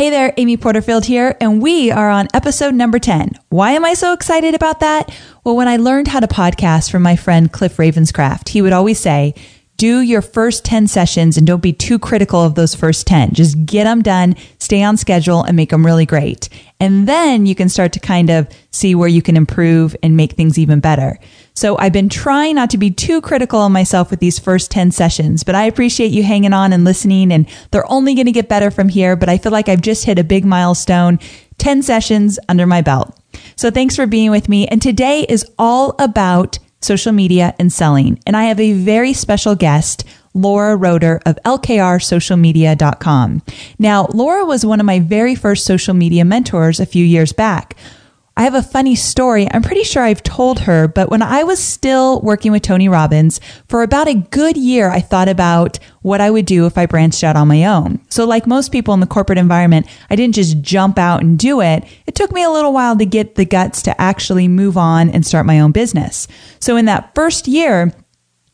Hey there, Amy Porterfield here, and we are on episode number 10. Why am I so excited about that? Well, when I learned how to podcast from my friend Cliff Ravenscraft, he would always say, do your first 10 sessions and don't be too critical of those first 10. Just get them done, stay on schedule, and make them really great. And then you can start to kind of see where you can improve and make things even better. So I've been trying not to be too critical on myself with these first 10 sessions, but I appreciate you hanging on and listening. And they're only going to get better from here. But I feel like I've just hit a big milestone 10 sessions under my belt. So thanks for being with me. And today is all about social media and selling. And I have a very special guest, Laura Roeder of LKRsocialmedia.com. Now, Laura was one of my very first social media mentors a few years back. I have a funny story. I'm pretty sure I've told her, but when I was still working with Tony Robbins for about a good year, I thought about what I would do if I branched out on my own. So like most people in the corporate environment, I didn't just jump out and do it. It took me a little while to get the guts to actually move on and start my own business. So in that first year,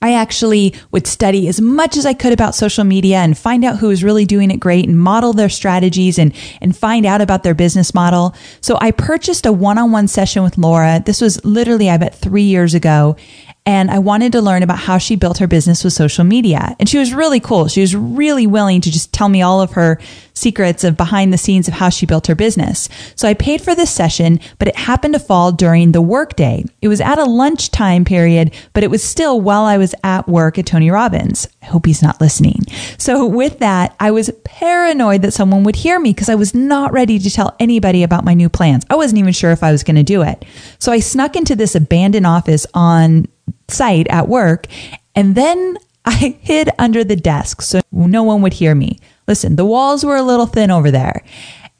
I actually would study as much as I could about social media and find out who was really doing it great and model their strategies and, and find out about their business model. So I purchased a one-on-one session with Laura. This was literally, I bet three years ago and I wanted to learn about how she built her business with social media. And she was really cool. She was really willing to just tell me all of her secrets of behind the scenes of how she built her business. So I paid for this session, but it happened to fall during the workday. It was at a lunchtime period, but it was still while I was at work at Tony Robbins. I hope he's not listening. So with that, I was paranoid that someone would hear me because I was not ready to tell anybody about my new plans. I wasn't even sure if I was going to do it. So I snuck into this abandoned office on site at work. And then I hid under the desk so no one would hear me. Listen, the walls were a little thin over there.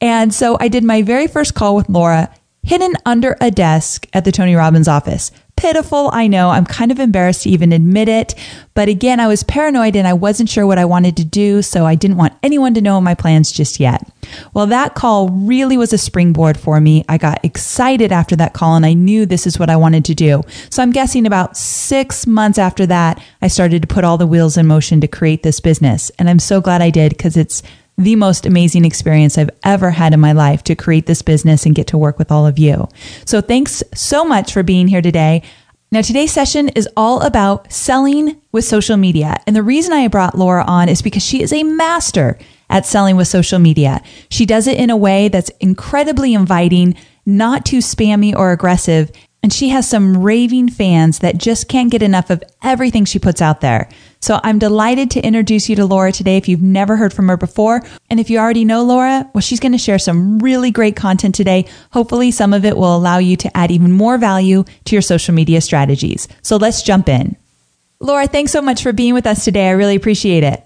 And so I did my very first call with Laura hidden under a desk at the Tony Robbins office pitiful. I know I'm kind of embarrassed to even admit it. But again, I was paranoid and I wasn't sure what I wanted to do. So I didn't want anyone to know my plans just yet. Well, that call really was a springboard for me. I got excited after that call and I knew this is what I wanted to do. So I'm guessing about six months after that, I started to put all the wheels in motion to create this business. And I'm so glad I did because it's the most amazing experience I've ever had in my life to create this business and get to work with all of you. So thanks so much for being here today. Now, today's session is all about selling with social media. And the reason I brought Laura on is because she is a master at selling with social media. She does it in a way that's incredibly inviting, not too spammy or aggressive, and she has some raving fans that just can't get enough of everything she puts out there. So I'm delighted to introduce you to Laura today if you've never heard from her before. And if you already know Laura, well, she's going to share some really great content today. Hopefully, some of it will allow you to add even more value to your social media strategies. So let's jump in. Laura, thanks so much for being with us today. I really appreciate it.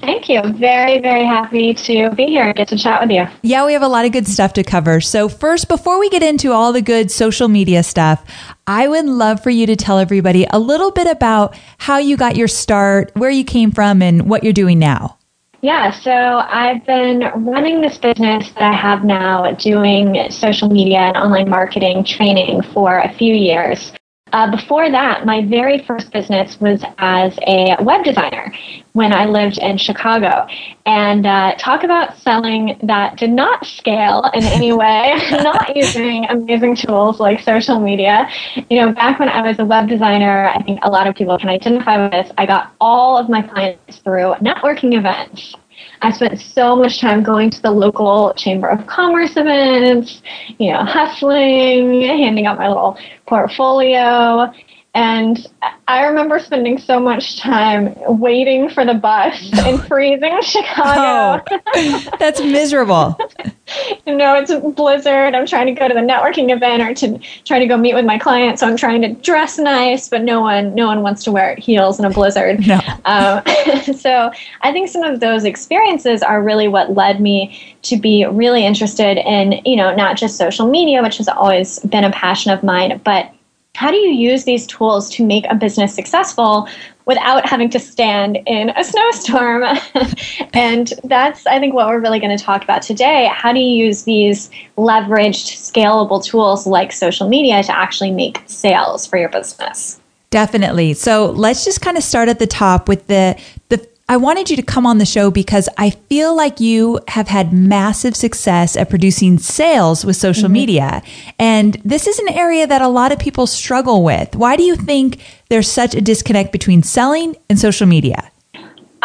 Thank you. Very, very happy to be here and get to chat with you. Yeah, we have a lot of good stuff to cover. So, first, before we get into all the good social media stuff, I would love for you to tell everybody a little bit about how you got your start, where you came from, and what you're doing now. Yeah, so I've been running this business that I have now doing social media and online marketing training for a few years. Uh, before that, my very first business was as a web designer when I lived in Chicago. And uh, talk about selling that did not scale in any way, not using amazing tools like social media. You know, back when I was a web designer, I think a lot of people can identify with this. I got all of my clients through networking events. I spent so much time going to the local Chamber of Commerce events, you know, hustling, handing out my little portfolio. And I remember spending so much time waiting for the bus in freezing Chicago. Oh, that's miserable. you know, it's a blizzard. I'm trying to go to the networking event or to try to go meet with my client. So I'm trying to dress nice, but no one, no one wants to wear heels in a blizzard. No. Um, so I think some of those experiences are really what led me to be really interested in, you know, not just social media, which has always been a passion of mine, but how do you use these tools to make a business successful without having to stand in a snowstorm? and that's, I think, what we're really going to talk about today. How do you use these leveraged, scalable tools like social media to actually make sales for your business? Definitely. So let's just kind of start at the top with the the I wanted you to come on the show because I feel like you have had massive success at producing sales with social mm-hmm. media. And this is an area that a lot of people struggle with. Why do you think there's such a disconnect between selling and social media?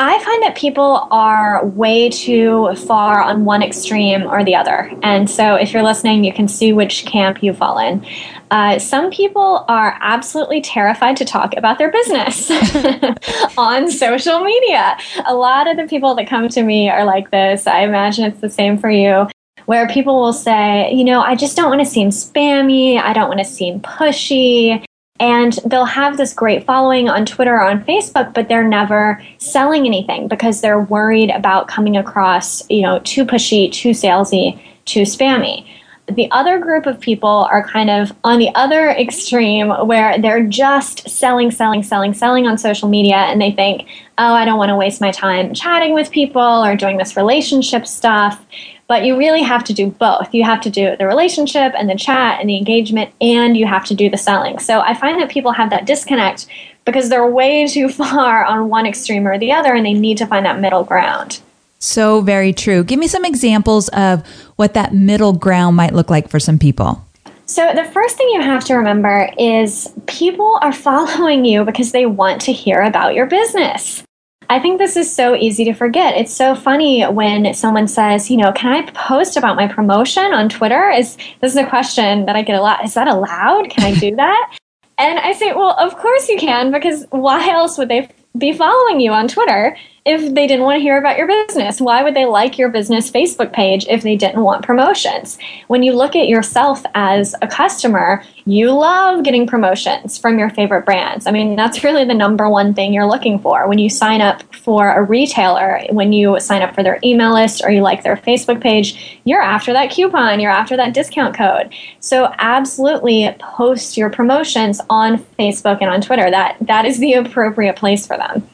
I find that people are way too far on one extreme or the other. And so if you're listening, you can see which camp you fall in. Uh, some people are absolutely terrified to talk about their business on social media. A lot of the people that come to me are like this. I imagine it's the same for you. Where people will say, you know, I just don't want to seem spammy. I don't want to seem pushy. And they'll have this great following on Twitter or on Facebook, but they're never selling anything because they're worried about coming across, you know, too pushy, too salesy, too spammy the other group of people are kind of on the other extreme where they're just selling, selling, selling, selling on social media and they think, oh, I don't want to waste my time chatting with people or doing this relationship stuff. But you really have to do both. You have to do the relationship and the chat and the engagement, and you have to do the selling. So I find that people have that disconnect because they're way too far on one extreme or the other, and they need to find that middle ground. So very true. Give me some examples of what that middle ground might look like for some people. So, the first thing you have to remember is people are following you because they want to hear about your business. I think this is so easy to forget. It's so funny when someone says, you know, can I post about my promotion on Twitter? Is this is a question that I get a lot. Is that allowed? Can I do that? and I say, well, of course you can because why else would they be following you on Twitter if they didn't want to hear about your business? Why would they like your business Facebook page if they didn't want promotions? When you look at yourself as a customer, you love getting promotions from your favorite brands. I mean, that's really the number one thing you're looking for. When you sign up for a retailer, when you sign up for their email list or you like their Facebook page, you're after that coupon, you're after that discount code. So absolutely post your promotions on Facebook and on Twitter. That that is the appropriate place for them.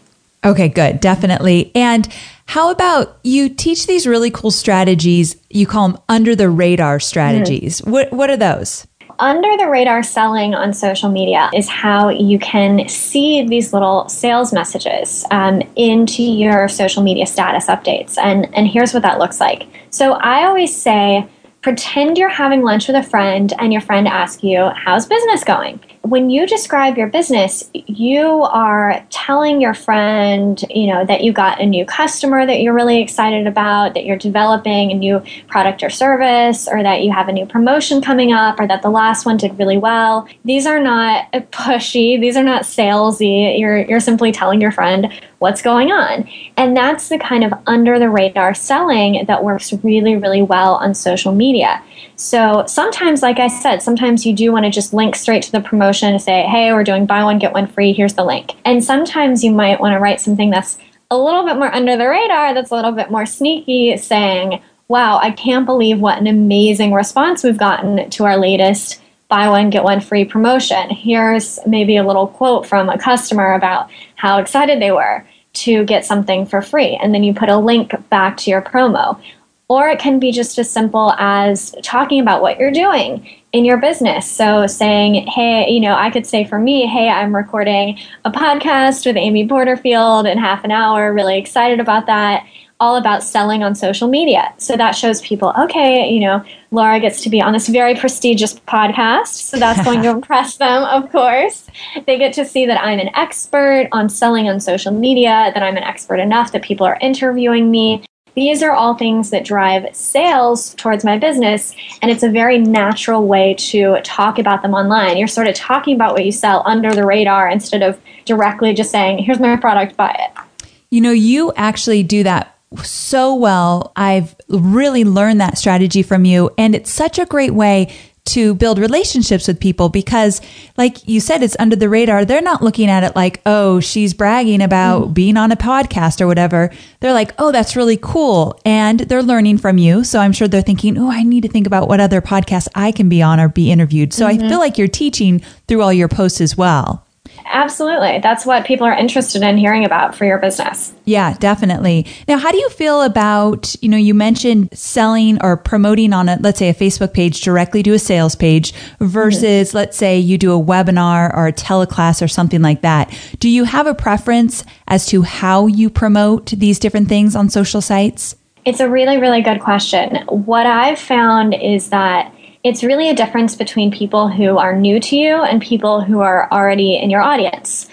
Okay, good. Definitely. And how about you teach these really cool strategies? You call them under the radar strategies. Mm. What, what are those? Under the radar selling on social media is how you can see these little sales messages um, into your social media status updates. And, and here's what that looks like. So I always say, pretend you're having lunch with a friend and your friend asks you, How's business going? When you describe your business, you are telling your friend, you know, that you got a new customer that you're really excited about, that you're developing a new product or service, or that you have a new promotion coming up, or that the last one did really well. These are not pushy, these are not salesy. You're you're simply telling your friend what's going on. And that's the kind of under the radar selling that works really, really well on social media. So sometimes, like I said, sometimes you do want to just link straight to the promotion and say, hey, we're doing buy one, get one free, here's the link. And sometimes you might want to write something that's a little bit more under the radar, that's a little bit more sneaky, saying, wow, I can't believe what an amazing response we've gotten to our latest buy one, get one free promotion. Here's maybe a little quote from a customer about how excited they were to get something for free. And then you put a link back to your promo. Or it can be just as simple as talking about what you're doing in your business. So saying, hey, you know, I could say for me, hey, I'm recording a podcast with Amy Porterfield in half an hour, really excited about that, all about selling on social media. So that shows people, okay, you know, Laura gets to be on this very prestigious podcast. So that's going to impress them, of course. They get to see that I'm an expert on selling on social media, that I'm an expert enough that people are interviewing me these are all things that drive sales towards my business. And it's a very natural way to talk about them online. You're sort of talking about what you sell under the radar instead of directly just saying, here's my product, buy it. You know, you actually do that so well. I've really learned that strategy from you. And it's such a great way to build relationships with people because like you said it's under the radar. They're not looking at it like oh she's bragging about mm being on a podcast or whatever. They're like oh that's really cool. And they're learning from you. So i'm sure they're thinking oh i need to think about what other podcasts i can be on or be interviewed. So mm-hmm. i feel like you're teaching through all your posts as well Absolutely. That's what people are interested in hearing about for your business. Yeah, definitely. Now, how do you feel about, you know, you mentioned selling or promoting on a, let's say a Facebook page directly to a sales page versus, mm-hmm. let's say you do a webinar or a teleclass or something like that. Do you have a preference as to how you promote these different things on social sites? It's a really, really good question. What I've found is that it's really a difference between people who are new to you and people who are already in your audience.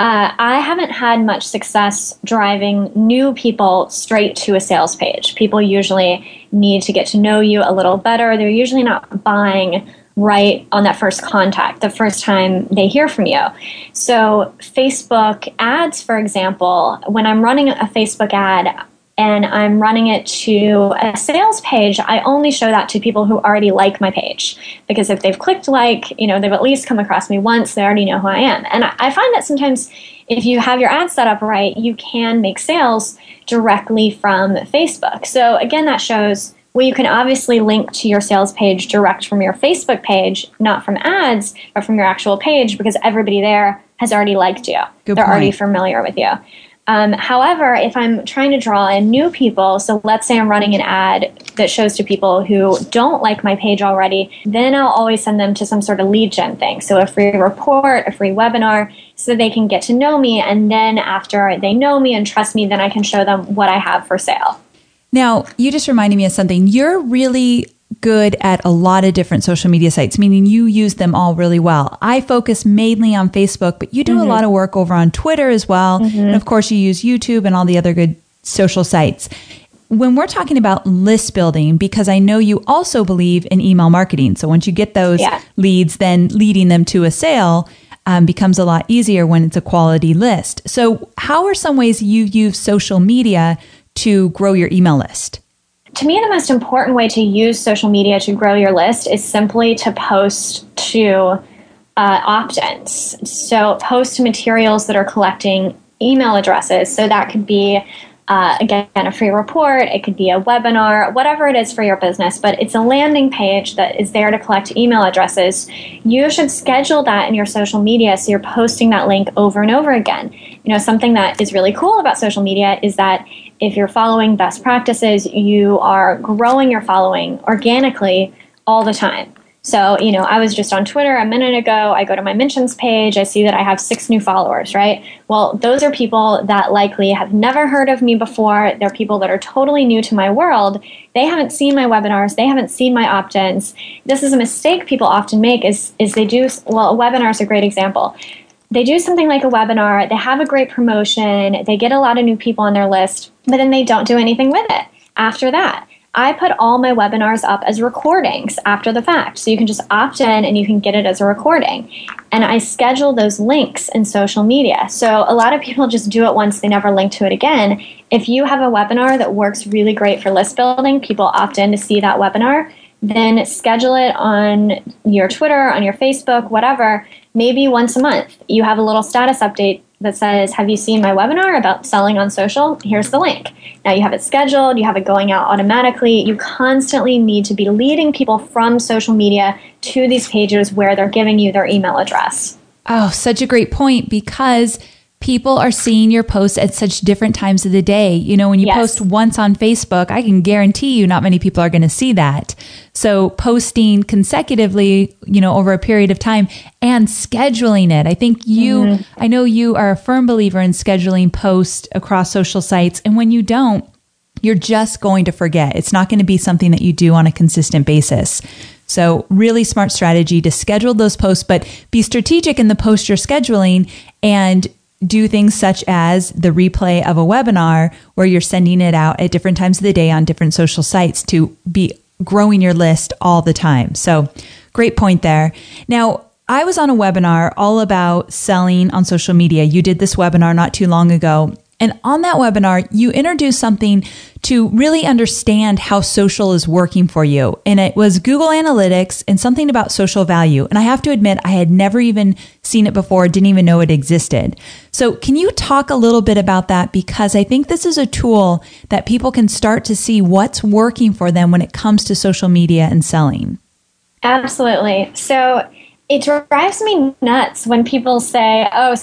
Uh, I haven't had much success driving new people straight to a sales page. People usually need to get to know you a little better. They're usually not buying right on that first contact, the first time they hear from you. So, Facebook ads, for example, when I'm running a Facebook ad, and I'm running it to a sales page, I only show that to people who already like my page. Because if they've clicked like, you know, they've at least come across me once, they already know who I am. And I find that sometimes if you have your ad set up right, you can make sales directly from Facebook. So again, that shows well, you can obviously link to your sales page direct from your Facebook page, not from ads, but from your actual page because everybody there has already liked you. Good They're point. already familiar with you. Um, however, if I'm trying to draw in new people, so let's say I'm running an ad that shows to people who don't like my page already, then I'll always send them to some sort of lead gen thing. So a free report, a free webinar, so they can get to know me. And then after they know me and trust me, then I can show them what I have for sale. Now, you just reminded me of something. You're really good at a lot of different social media sites, meaning you use them all really well. I focus mainly on Facebook, but you do mm-hmm. a lot of work over on Twitter as well. Mm-hmm. And of course, you use YouTube and all the other good social sites. When we're talking about list building, because I know you also believe in email marketing. So once you get those yeah. leads, then leading them to a sale um, becomes a lot easier when it's a quality list. So, how are some ways you use social media to grow your email list? To me, the most important way to use social media to grow your list is simply to post to uh, opt ins. So, post to materials that are collecting email addresses. So, that could be uh, again, a free report, it could be a webinar, whatever it is for your business, but it's a landing page that is there to collect email addresses. You should schedule that in your social media so you're posting that link over and over again. You know, something that is really cool about social media is that if you're following best practices, you are growing your following organically all the time. So, you know, I was just on Twitter a minute ago. I go to my mentions page. I see that I have six new followers, right? Well, those are people that likely have never heard of me before. They're people that are totally new to my world. They haven't seen my webinars. They haven't seen my opt-ins. This is a mistake people often make is, is they do, well, a webinar is a great example they do something like a webinar, they have a great promotion, they get a lot of new people on their list, but then they don't do anything with it after that. I put all my webinars up as recordings after the fact. So you can just opt in and you can get it as a recording. And I schedule those links in social media. So a lot of people just do it once, they never link to it again. If you have a webinar that works really great for list building, people opt in to see that webinar, then schedule it on your Twitter, on your Facebook, whatever. Maybe once a month, you have a little status update that says, Have you seen my webinar about selling on social? Here's the link. Now you have it scheduled, you have it going out automatically. You constantly need to be leading people from social media to these pages where they're giving you their email address. Oh, such a great point because people are seeing your posts at such different times of the day. You know, when you yes. post once on Facebook, I can guarantee you not many people are going to see that. So posting consecutively, you know, over a period of time and scheduling it. I think you, mm-hmm. I know you are a firm believer in scheduling posts across social sites. And when you don't, you're just going to forget. It's not going to be something that you do on a consistent basis. So, really smart strategy to schedule those posts, but be strategic in the post you're scheduling and do things such as the replay of a webinar where you're sending it out at different times of the day on different social sites to be growing your list all the time. So, great point there. Now, I was on a webinar all about selling on social media. You did this webinar not too long ago. And on that webinar, you introduced something to really understand how social is working for you. And it was Google Analytics and something about social value. And I have to admit, I had never even seen it before, didn't even know it existed. So, can you talk a little bit about that? Because I think this is a tool that people can start to see what's working for them when it comes to social media and selling. Absolutely. So, it drives me nuts when people say, oh,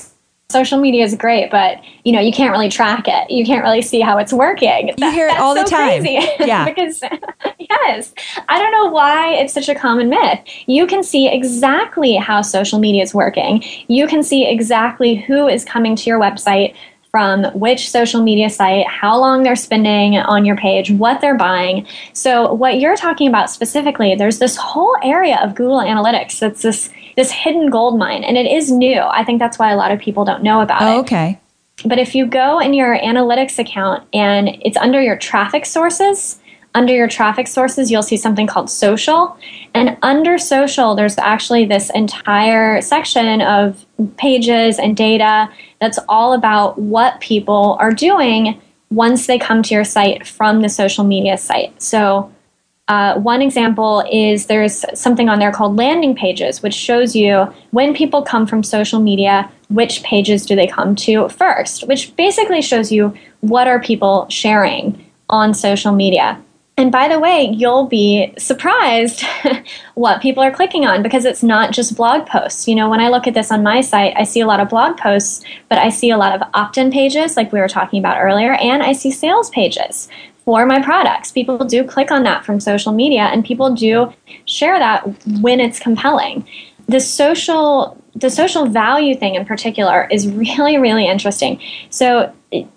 social media is great, but you know, you can't really track it. You can't really see how it's working. You hear it all the time. Yeah. because yes, I don't know why it's such a common myth. You can see exactly how social media is working. You can see exactly who is coming to your website from which social media site, how long they're spending on your page, what they're buying. So, what you're talking about specifically, there's this whole area of Google Analytics that's this this hidden gold mine, and it is new. I think that's why a lot of people don't know about oh, it. Okay. But if you go in your analytics account and it's under your traffic sources, under your traffic sources, you'll see something called social. And under social, there's actually this entire section of pages and data that's all about what people are doing once they come to your site from the social media site. So, uh, one example is there's something on there called landing pages, which shows you when people come from social media, which pages do they come to first, which basically shows you what are people sharing on social media. And by the way, you'll be surprised what people are clicking on because it's not just blog posts. You know, when I look at this on my site, I see a lot of blog posts, but I see a lot of opt in pages, like we were talking about earlier, and I see sales pages for my products. People do click on that from social media, and people do share that when it's compelling. The social the social value thing in particular is really really interesting. So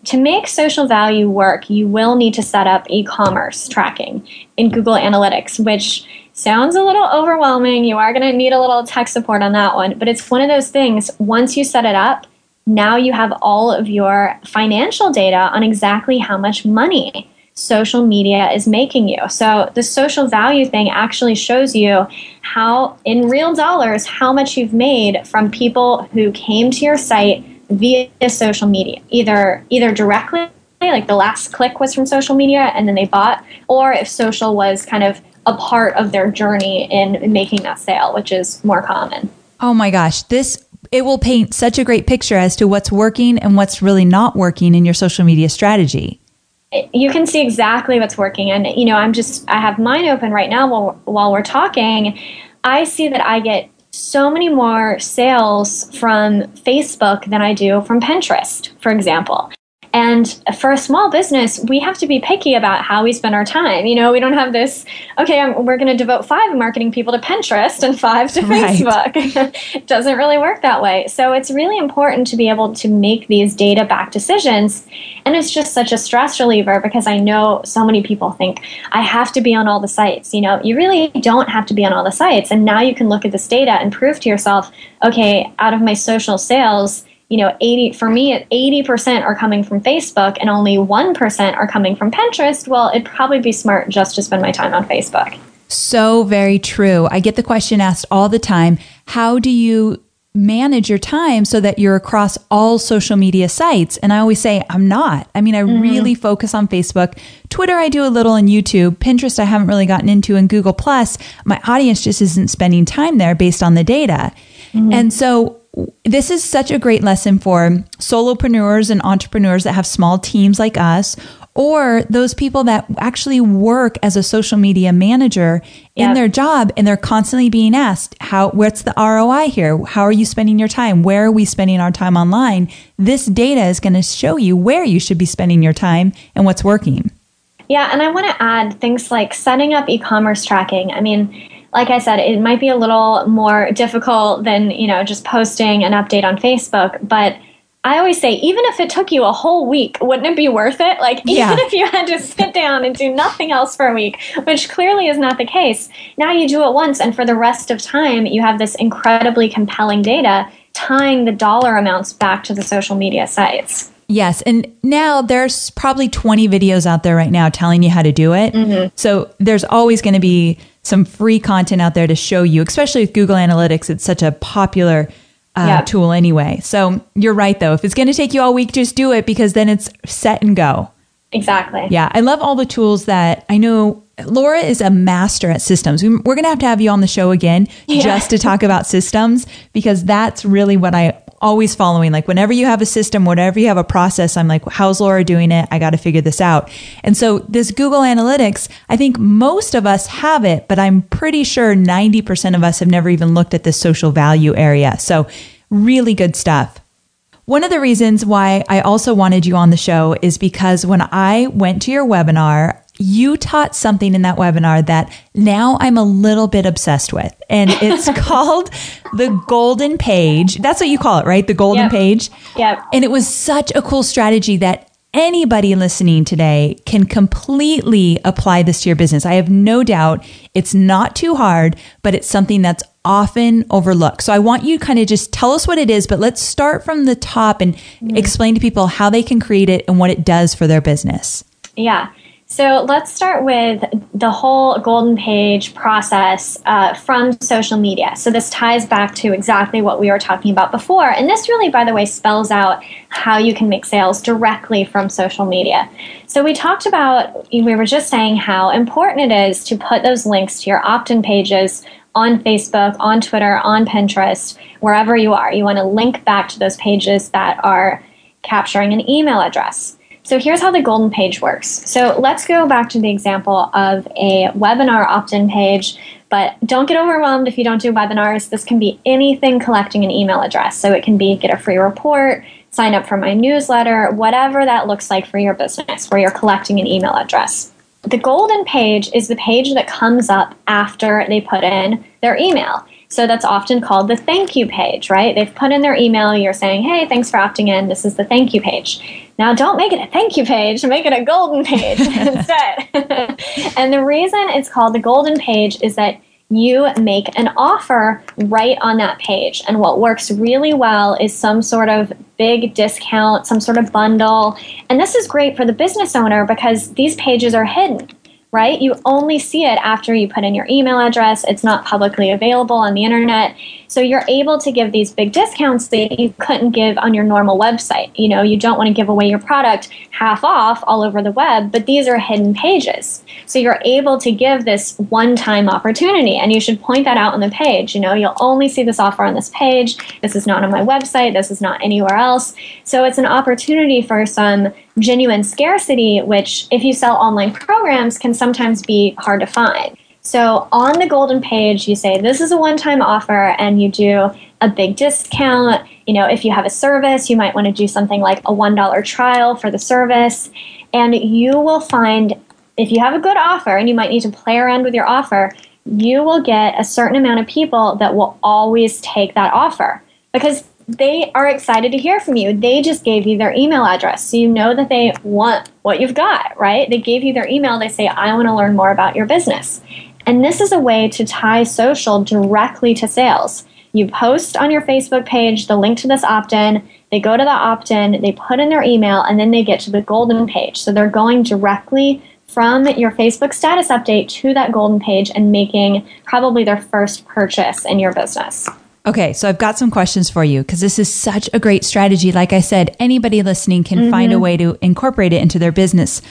to make social value work, you will need to set up e-commerce tracking in Google Analytics, which sounds a little overwhelming. You are going to need a little tech support on that one, but it's one of those things once you set it up, now you have all of your financial data on exactly how much money social media is making you. So the social value thing actually shows you how in real dollars how much you've made from people who came to your site via social media, either either directly, like the last click was from social media and then they bought, or if social was kind of a part of their journey in making that sale, which is more common. Oh my gosh, this it will paint such a great picture as to what's working and what's really not working in your social media strategy. You can see exactly what's working, and you know, I'm just I have mine open right now while while we're talking. I see that I get so many more sales from Facebook than I do from Pinterest, for example. And for a small business, we have to be picky about how we spend our time. You know, we don't have this, okay, I'm, we're going to devote five marketing people to Pinterest and five to right. Facebook. it doesn't really work that way. So it's really important to be able to make these data back decisions. And it's just such a stress reliever because I know so many people think, I have to be on all the sites. You know, you really don't have to be on all the sites. And now you can look at this data and prove to yourself, okay, out of my social sales, you know 80 for me 80% are coming from facebook and only 1% are coming from pinterest well it'd probably be smart just to spend my time on facebook. So very true. I get the question asked all the time. How do you manage your time so that you're across all social media sites? And i always say i'm not. I mean i mm-hmm. really focus on facebook. Twitter i do a little on youtube. Pinterest i haven't really gotten into and google plus my audience just isn't spending time there based on the data. Mm-hmm. and so this is such a great lesson for solopreneurs and entrepreneurs that have small teams like us or those people that actually work as a social media manager in yep. their job and they're constantly being asked how what's the ROI here? How are you spending your time? Where are we spending our time online? This data is going to show you where you should be spending your time and what's working. Yeah and i want to add things like setting up e-commerce tracking. I mean like I said, it might be a little more difficult than, you know, just posting an update on Facebook, but I always say, even if it took you a whole week, wouldn't it be worth it? Like, yeah. even if you had to sit down and do nothing else for a week, which clearly is not the case, now you do it once, and for the rest of time, you have this incredibly compelling data tying the dollar amounts back to the social media sites. Yes. And now there's probably 20 videos out there right now telling you how to do it. Mm-hmm. So there's always going to be some free content out there to show you, especially with Google Analytics. It's such a popular uh, yep. tool anyway. So you're right, though. If it's going to take you all week, just do it because then it's set and go. Exactly. Yeah. I love all the tools that I know Laura is a master at systems. We're going to have to have you on the show again yeah. just to talk about systems because that's really what I always following. Like whenever you have a system, whenever you have a process, I'm like, how's Laura doing it? I got to figure this out. And so this Google Analytics, I think most of us have it, but I'm pretty sure 90% of us have never even looked at this social value area. So really good stuff. One of the reasons why I also wanted you on the show is because when I went to your webinar, you taught something in that webinar that now I'm a little bit obsessed with. And it's called the golden page. That's what you call it, right? The golden yep. page. Yep. And it was such a cool strategy that anybody listening today can completely apply this to your business. I have no doubt it's not too hard, but it's something that's often overlooked. So I want you to kind of just tell us what it is, but let's start from the top and mm-hmm. explain to people how they can create it and what it does for their business. Yeah. So let's start with the whole golden page process uh, from social media. So this ties back to exactly what we were talking about before. And this really, by the way, spells out how you can make sales directly from social media. So we talked about, we were just saying how important it is to put those links to your opt in pages on Facebook, on Twitter, on Pinterest, wherever you are. You want to link back to those pages that are capturing an email address. So here's how the golden page works. So let's go back to the example of a webinar opt-in page, but don't get overwhelmed if you don't do webinars. This can be anything collecting an email address. So it can be get a free report, sign up for my newsletter, whatever that looks like for your business where you're collecting an email address. The golden page is the page that comes up after they put in their email. So that's often called the thank you page, right? They've put in their email, you're saying, hey, thanks for opting in. This is the thank you page. Now, don't make it a thank you page, make it a golden page instead. and the reason it's called the golden page is that you make an offer right on that page. And what works really well is some sort of big discount, some sort of bundle. And this is great for the business owner because these pages are hidden right? You only see it after you put in your email address. It's not publicly available on the internet. So you're able to give these big discounts that you couldn't give on your normal website. You know, you don't want to give away your product half off all over the web, but these are hidden pages. So you're able to give this one time opportunity and you should point that out on the page. You know, you'll only see this offer on this page. This is not on my website. This is not anywhere else. So it's an opportunity for some genuine scarcity, which, if you sell online programs, can sometimes be hard to find. So on the golden page, you say this is a one time offer and you do a big discount. You know, if you have a service, you might want to do something like a $1 trial for the service. And you will find if you have a good offer and you might need to play around with your offer, you will get a certain amount of people that will always take that offer because they are excited to hear from you. They just gave you their email address. So you know that they want what you've got, right? They gave you their email. They say, I want to learn more about your business. And this is a way to tie social directly to sales. You post on your Facebook page the link to this opt in. They go to the opt in, they put in their email, and then they get to the golden page. So they're going directly from your Facebook status update to that golden page and making probably their first purchase in your business. Okay, so I've got some questions for you because this is such a great strategy. Like I said, anybody listening can mm-hmm. find a way to incorporate it into their business.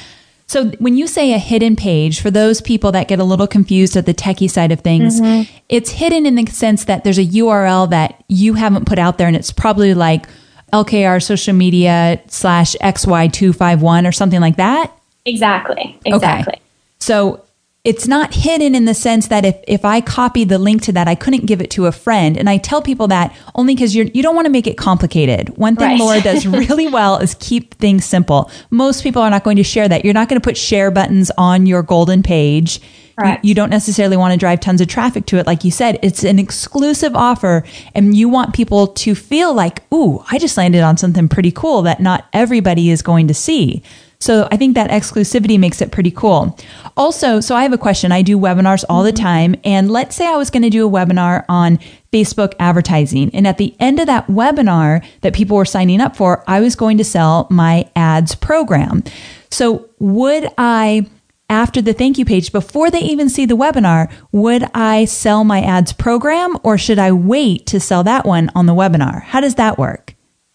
So when you say a hidden page, for those people that get a little confused at the techie side of things, mm-hmm. it's hidden in the sense that there's a URL that you haven't put out there and it's probably like LKR social media slash XY251 or something like that. Exactly. Exactly. Okay. So it's not hidden in the sense that if, if I copied the link to that, I couldn't give it to a friend. And I tell people that only because you're, you don't want to make it complicated. One thing right. Laura does really well is keep things simple. Most people are not going to share that. You're not going to put share buttons on your golden page. You, you, don't necessarily want to drive tons of traffic to it. Like you said, it's an exclusive offer and you want people to feel like, ooh, I just landed on something pretty cool that not everybody is going to see. So I think that exclusivity makes it pretty cool. Also, so I have a question. I do webinars all the mm-hmm. time. And let's say I was going to do a webinar on Facebook advertising. And at the end of that webinar that people were signing up for, I was going to sell my ads program. So would I after the thank you page, before they even see the webinar, would I sell my ads program or should I wait to sell that one on the webinar? How does that work?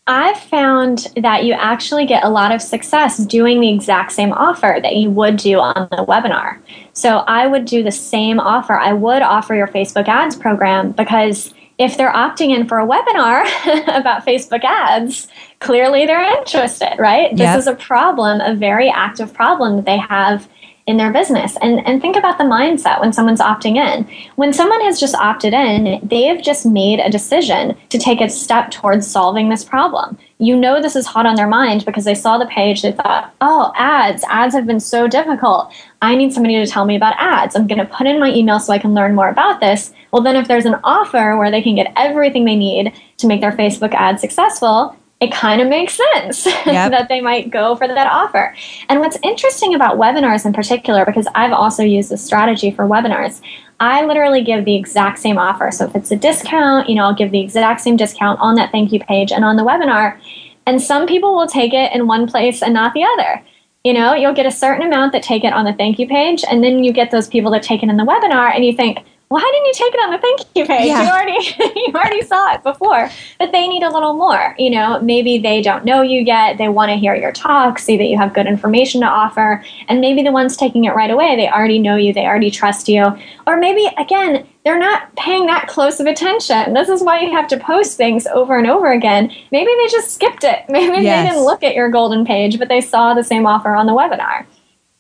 I've found that you actually get a lot of success doing the exact same offer that you would do on the webinar. So I would do the same offer. I would offer your Facebook ads program because if they're opting in for a webinar about Facebook ads, clearly they're interested, right? Yep. This is a problem, a very active problem that they have in their business. And, and think about the mindset when someone's opting in. When someone has just opted in, they have just made a decision to take a step towards solving this problem. You know this is hot on their mind because they saw the page, they thought, oh, ads, ads have been so difficult. I need somebody to tell me about ads. I'm going to put in my email so I can learn more about this. Well, then if there's an offer where they can get everything they need to make their Facebook ad successful, it kind of makes sense yep. that they might go for that offer. And what's interesting about webinars in particular, because I've also used this strategy for webinars, I literally give the exact same offer. So if it's a discount, you know, I'll give the exact same discount on that thank you page and on the webinar. And some people will take it in one place and not the other. You know, you'll get a certain amount that take it on the thank you page, and then you get those people that take it in the webinar, and you think, why didn't you take it on the thank you page? Yeah. You already you already saw it before. But they need a little more. You know, maybe they don't know you yet. They want to hear your talk, see that you have good information to offer. And maybe the ones taking it right away, they already know you, they already trust you. Or maybe again, they're not paying that close of attention. This is why you have to post things over and over again. Maybe they just skipped it. Maybe yes. they didn't look at your golden page, but they saw the same offer on the webinar.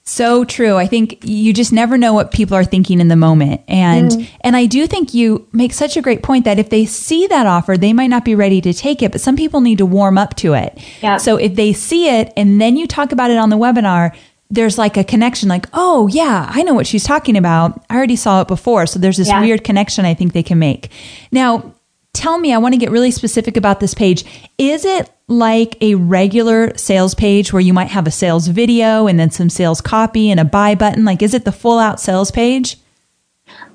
So true. I think you just never know what people are thinking in the moment. And mm. and I do think you make such a great point that if they see that offer, they might not be ready to take it, but some people need to warm up to it. Yeah. So if they see it and then you talk about it on the webinar, there's like a connection like, "Oh, yeah, I know what she's talking about. I already saw it before." So there's this yeah. weird connection I think they can make. Now, tell me, I want to get really specific about this page. Is it like a regular sales page where you might have a sales video and then some sales copy and a buy button? Like, is it the full out sales page?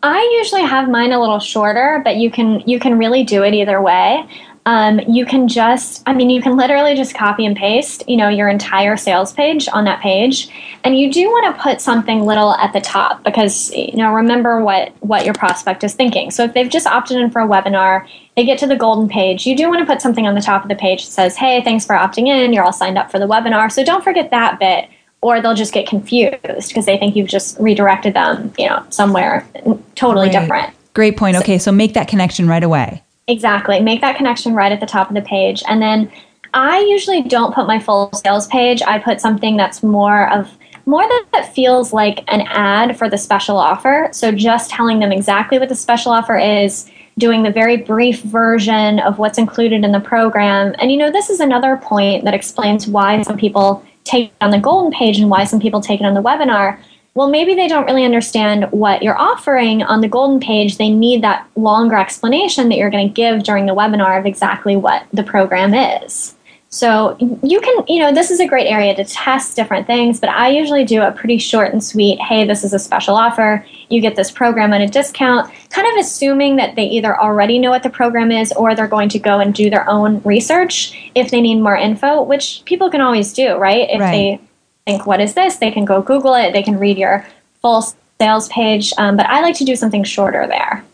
I usually have mine a little shorter, but you can you can really do it either way um, you can just i mean you can literally just copy and paste you know your entire sales page on that page and you do want to put something little at the top because you know remember what what your prospect is thinking so if they've just opted in for a webinar they get to the golden page you do want to put something on the top of the page that says hey thanks for opting in you're all signed up for the webinar so don't forget that bit or they'll just get confused because they think you've just redirected them you know somewhere totally Great. different Great point. Okay, so make that connection right away. Exactly. Make that connection right at the top of the page. And then I usually don't put my full sales page. I put something that's more of more that feels like an ad for the special offer. So just telling them exactly what the special offer is, doing the very brief version of what's included in the program. And you know, this is another point that explains why some people take it on the golden page and why some people take it on the webinar well, maybe they don't really understand what you're offering on the golden page. They need that longer explanation that you're going to give during the webinar of exactly what the program is. So you can, you know, this is a great area to test different things, but I usually do a pretty short and sweet, hey, this is a special offer. You get this program at a discount, kind of assuming that they either already know what the program is or they're going to go and do their own research if they need more info, which people can always do, right? If right. they think, what is this? They can go Google it. They can read your full sales page. Um, but I like to do something shorter there.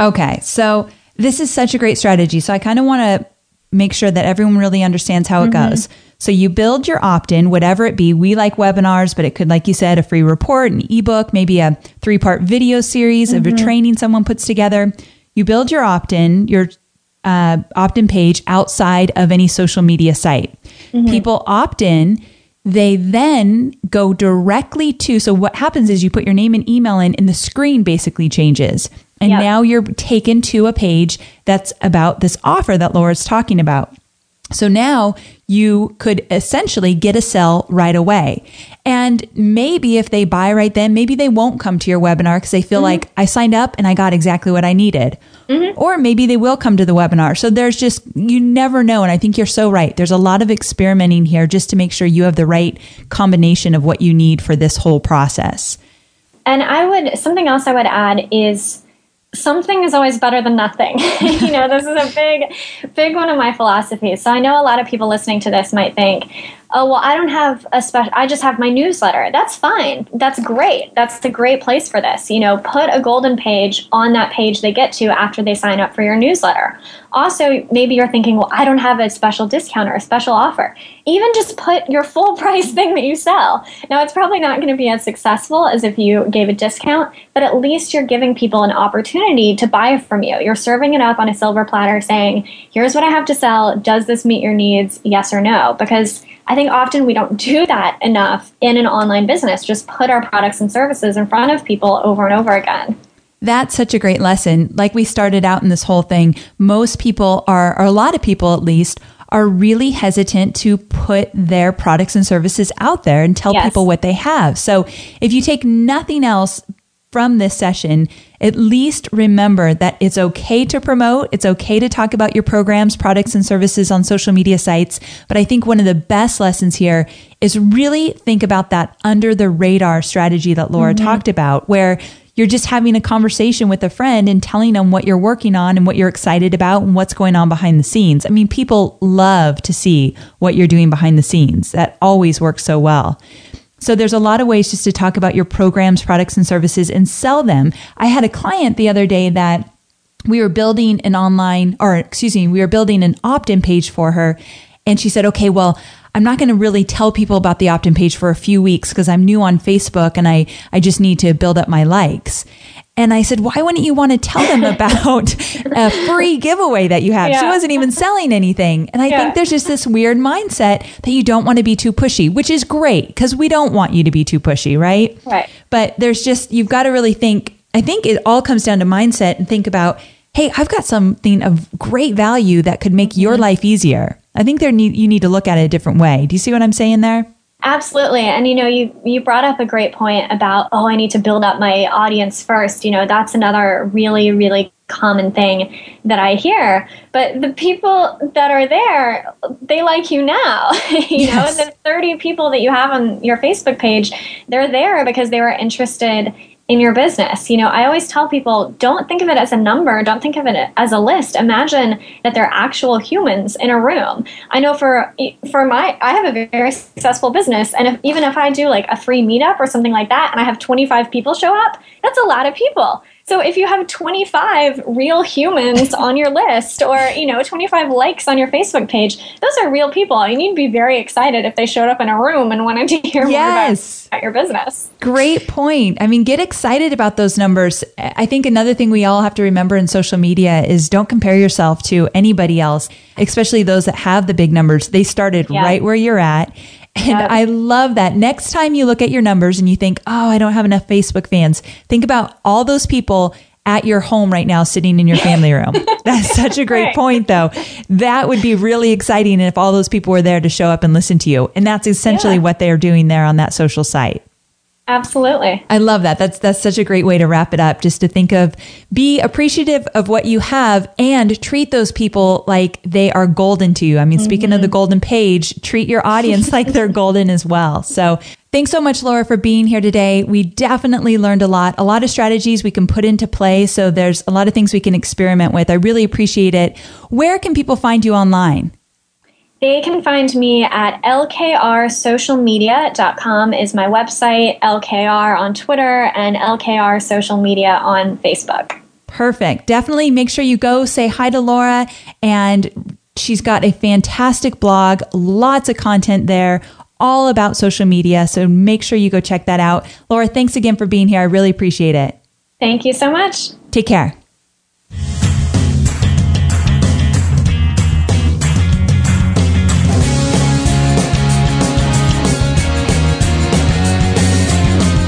Okay. So this is such a great strategy. So I kind of want to make sure that everyone really understands how it mm-hmm. goes. So you build your opt in, whatever it be. We like webinars, but it could, like you said, a free report, an ebook, maybe a three part video series mm-hmm. of a mm-hmm. training someone puts together. You build your opt in, your uh, opt in page outside of any social media site. Mm-hmm. People opt in they then go directly to so what happens is you put your name and email in and the screen basically changes and yep. now you're taken to a page that's about this offer that laura's talking about So now you could essentially get a sell right away. And maybe if they buy right then, maybe they won't come to your webinar because they feel mm-hmm. like I signed up and I got exactly what I needed. Mm-hmm. Or maybe they will come to the webinar. So there's just, you never know. And I think you're so right. There's a lot of experimenting here just to make sure you have the right combination of what you need for this whole process. And I would, something else I would add is something is always better than nothing. you know, this is a big, big one of my philosophies. So I know a lot of people listening to this might think, oh, well, I don't have a special, I just have my newsletter. That's fine. That's great. That's a great place for this. You know, put a golden page on that page they get to after they sign up for your newsletter. Also, maybe you're thinking, well, I don't have a special discount or a special offer. Even just put your full price thing that you sell. Now, it's probably not going to be as successful as if you gave a discount, but at least you're giving people an opportunity to buy from you. You're serving it up on a silver platter saying, here's what I have to sell. Does this meet your needs? Yes or no? Because I think often we don't do that enough in an online business, just put our products and services in front of people over and over again. That's such a great lesson. Like we started out in this whole thing, most people are, or a lot of people at least, are really hesitant to put their products and services out there and tell yes. people what they have. So if you take nothing else from this session, at least remember that it's okay to promote. It's okay to talk about your programs, products, and services on social media sites. But I think one of the best lessons here is really think about that under the radar strategy that Laura mm-hmm. talked about, where you're just having a conversation with a friend and telling them what you're working on and what you're excited about and what's going on behind the scenes. I mean, people love to see what you're doing behind the scenes. That always works so well. So there's a lot of ways just to talk about your programs, products, and services and sell them. I had a client the other day that we were building an online, or excuse me, we were building an opt in page for her. And she said, okay, well, I'm not going to really tell people about the opt in page for a few weeks because I'm new on Facebook and I, I just need to build up my likes. And I said, why wouldn't you want to tell them about a free giveaway that you have? Yeah. She wasn't even selling anything. And I yeah. think there's just this weird mindset that you don't want to be too pushy, which is great because we don't want you to be too pushy, right? Right. But there's just, you've got to really think, I think it all comes down to mindset and think about, hey, I've got something of great value that could make your mm-hmm. life easier. I think there need, you need to look at it a different way. Do you see what I'm saying there? Absolutely. And you know, you you brought up a great point about oh, I need to build up my audience first. You know, that's another really really common thing that I hear. But the people that are there, they like you now. you yes. know, the 30 people that you have on your Facebook page, they're there because they were interested in your business. You know, I always tell people don't think of it as a number, don't think of it as a list. Imagine that they're actual humans in a room. I know for for my I have a very successful business and if, even if I do like a free meetup or something like that and I have 25 people show up, that's a lot of people. So if you have 25 real humans on your list or, you know, 25 likes on your Facebook page, those are real people. You need to be very excited if they showed up in a room and wanted to hear yes. more about, your business. Great point. I mean, get excited about those numbers. I think another thing we all have to remember in social media is don't compare yourself to anybody else, especially those that have the big numbers. They started yeah. right where you're at and. I love that. Next time you look at your numbers and you think, oh, I don't have enough Facebook fans, think about all those people at your home right now sitting in your family room. That's such a great right. point, though. That would be really exciting if all those people were there to show up and listen to you. And that's essentially yeah. what they're doing there on that social site. Absolutely. I love that. That's that's such a great way to wrap it up just to think of be appreciative of what you have and treat those people like they are golden to you. I mean, mm-hmm. speaking of the mm-hmm. golden page, treat your audience like they're golden as well. So, thanks so much Laura for being here today. We definitely learned a lot. A lot of strategies we can put into play, so there's a lot of things we can experiment with. I really appreciate it. Where can people find you online? They can find me at lkrsocialmedia.com is my website, LKR on Twitter, and LKR Social Media on Facebook. Perfect. Definitely make sure you go say hi to Laura and she's got a fantastic blog, lots of content there, all about social media. So make sure you go check that out. Laura, thanks again for being here. I really appreciate it. Thank you so much. Take care.